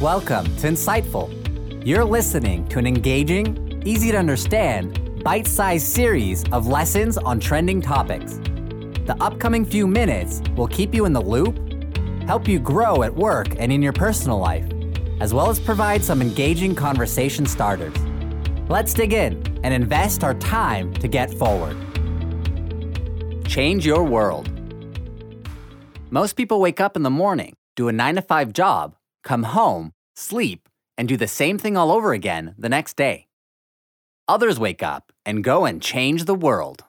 Welcome to Insightful. You're listening to an engaging, easy to understand, bite sized series of lessons on trending topics. The upcoming few minutes will keep you in the loop, help you grow at work and in your personal life, as well as provide some engaging conversation starters. Let's dig in and invest our time to get forward. Change your world. Most people wake up in the morning, do a 9 to 5 job, come home, sleep, and do the same thing all over again the next day. Others wake up and go and change the world.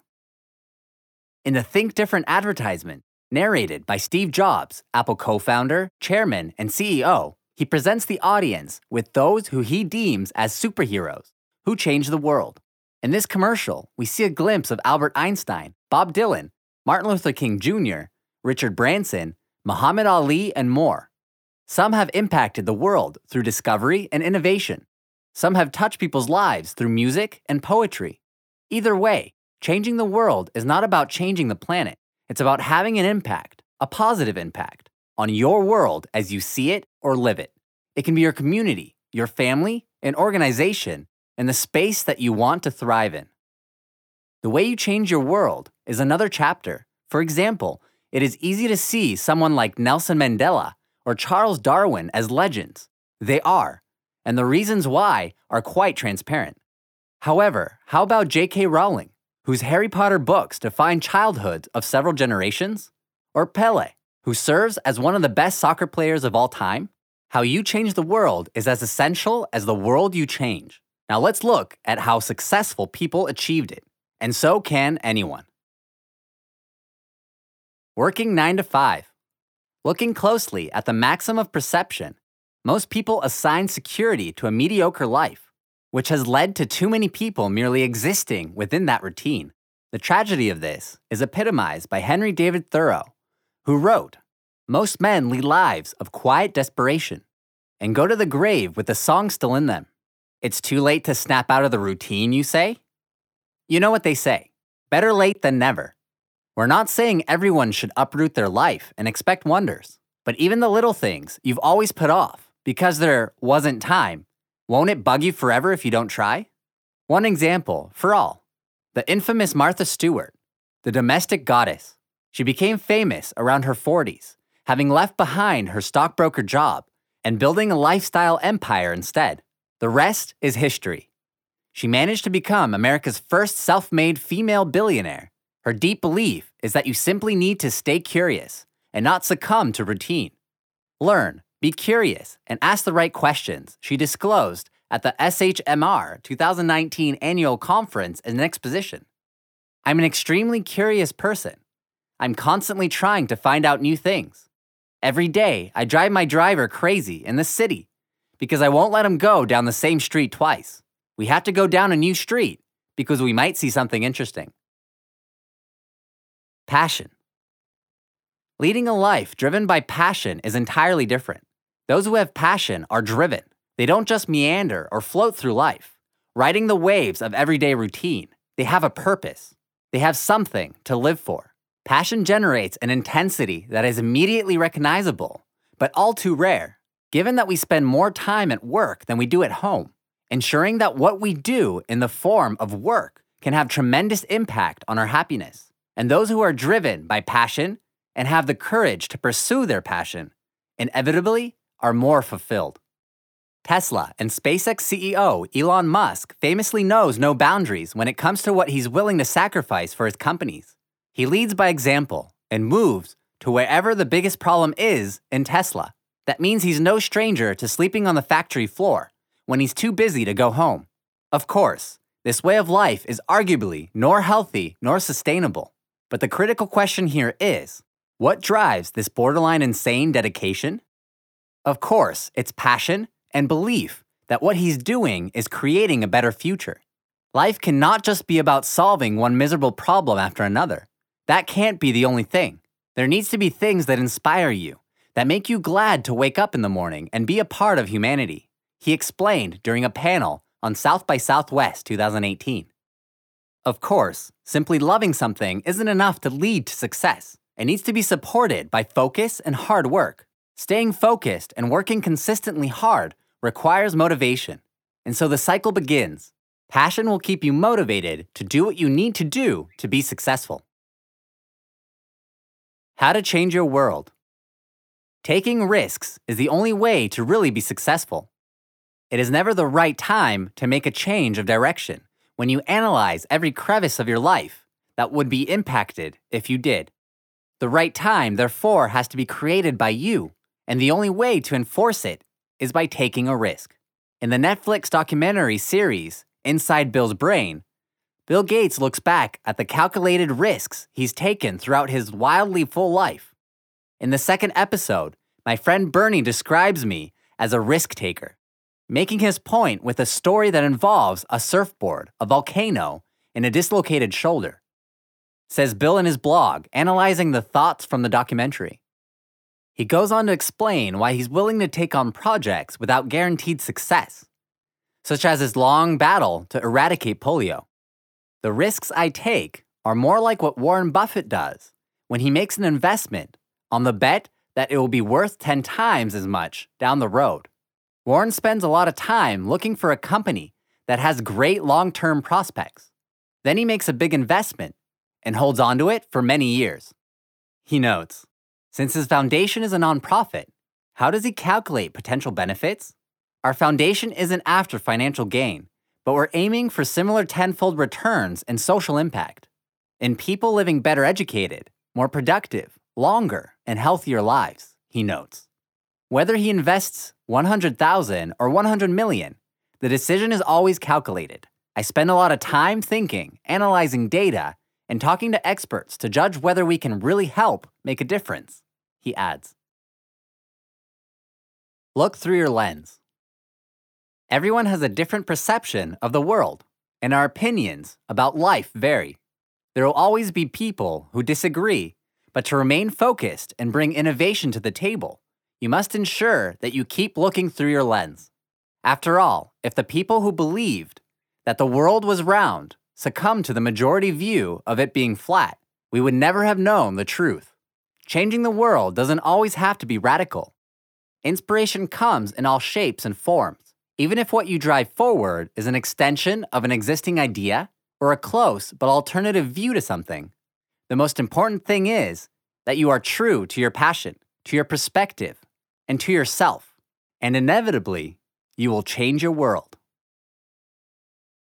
In the Think Different advertisement, narrated by Steve Jobs, Apple co founder, chairman, and CEO, he presents the audience with those who he deems as superheroes who change the world. In this commercial, we see a glimpse of Albert Einstein, Bob Dylan, Martin Luther King Jr., Richard Branson, Muhammad Ali, and more. Some have impacted the world through discovery and innovation. Some have touched people's lives through music and poetry. Either way, changing the world is not about changing the planet. It's about having an impact, a positive impact, on your world as you see it or live it. It can be your community, your family, an organization, and the space that you want to thrive in. The way you change your world is another chapter. For example, it is easy to see someone like Nelson Mandela or Charles Darwin as legends. They are, and the reasons why are quite transparent. However, how about J.K. Rowling, whose Harry Potter books define childhoods of several generations? Or Pele, who serves as one of the best soccer players of all time? How you change the world is as essential as the world you change. Now let's look at how successful people achieved it, and so can anyone. Working 9 to 5. Looking closely at the maxim of perception, most people assign security to a mediocre life, which has led to too many people merely existing within that routine. The tragedy of this is epitomized by Henry David Thoreau, who wrote Most men lead lives of quiet desperation and go to the grave with the song still in them. It's too late to snap out of the routine, you say? You know what they say better late than never. We're not saying everyone should uproot their life and expect wonders, but even the little things you've always put off because there wasn't time, won't it bug you forever if you don't try? One example for all the infamous Martha Stewart, the domestic goddess. She became famous around her 40s, having left behind her stockbroker job and building a lifestyle empire instead. The rest is history. She managed to become America's first self made female billionaire her deep belief is that you simply need to stay curious and not succumb to routine. Learn, be curious, and ask the right questions, she disclosed at the SHRM 2019 annual conference in an exposition. I'm an extremely curious person. I'm constantly trying to find out new things. Every day, I drive my driver crazy in the city because I won't let him go down the same street twice. We have to go down a new street because we might see something interesting. Passion. Leading a life driven by passion is entirely different. Those who have passion are driven. They don't just meander or float through life, riding the waves of everyday routine. They have a purpose. They have something to live for. Passion generates an intensity that is immediately recognizable, but all too rare, given that we spend more time at work than we do at home. Ensuring that what we do in the form of work can have tremendous impact on our happiness. And those who are driven by passion and have the courage to pursue their passion inevitably are more fulfilled. Tesla and SpaceX CEO Elon Musk famously knows no boundaries when it comes to what he's willing to sacrifice for his companies. He leads by example and moves to wherever the biggest problem is in Tesla. That means he's no stranger to sleeping on the factory floor when he's too busy to go home. Of course, this way of life is arguably nor healthy nor sustainable. But the critical question here is what drives this borderline insane dedication? Of course, it's passion and belief that what he's doing is creating a better future. Life cannot just be about solving one miserable problem after another. That can't be the only thing. There needs to be things that inspire you, that make you glad to wake up in the morning and be a part of humanity. He explained during a panel on South by Southwest 2018. Of course, simply loving something isn't enough to lead to success. It needs to be supported by focus and hard work. Staying focused and working consistently hard requires motivation. And so the cycle begins. Passion will keep you motivated to do what you need to do to be successful. How to change your world. Taking risks is the only way to really be successful. It is never the right time to make a change of direction when you analyze every crevice of your life that would be impacted if you did. The right time, therefore, has to be created by you, and the only way to enforce it is by taking a risk. In the Netflix documentary series, Inside Bill's Brain, Bill Gates looks back at the calculated risks he's taken throughout his wildly full life. In the second episode, my friend Bernie describes me as a risk taker, making his point with a story that involves a surfboard, a volcano, and a dislocated shoulder. Says Bill in his blog, analyzing the thoughts from the documentary. He goes on to explain why he's willing to take on projects without guaranteed success, such as his long battle to eradicate polio. The risks I take are more like what Warren Buffett does when he makes an investment on the bet that it will be worth 10 times as much down the road. Warren spends a lot of time looking for a company that has great long term prospects. Then he makes a big investment and holds onto it for many years. He notes since his foundation is a nonprofit, how does he calculate potential benefits? Our foundation isn't after financial gain, but we're aiming for similar tenfold returns and social impact in people living better educated, more productive, longer, and healthier lives, he notes. Whether he invests 100,000 or 100 million, the decision is always calculated. I spend a lot of time thinking, analyzing data, and talking to experts to judge whether we can really help make a difference, he adds. Look through your lens. Everyone has a different perception of the world, and our opinions about life vary. There will always be people who disagree, but to remain focused and bring innovation to the table, you must ensure that you keep looking through your lens. After all, if the people who believed that the world was round succumbed to the majority view of it being flat, we would never have known the truth. Changing the world doesn't always have to be radical. Inspiration comes in all shapes and forms. Even if what you drive forward is an extension of an existing idea or a close but alternative view to something, the most important thing is that you are true to your passion, to your perspective, and to yourself. And inevitably, you will change your world.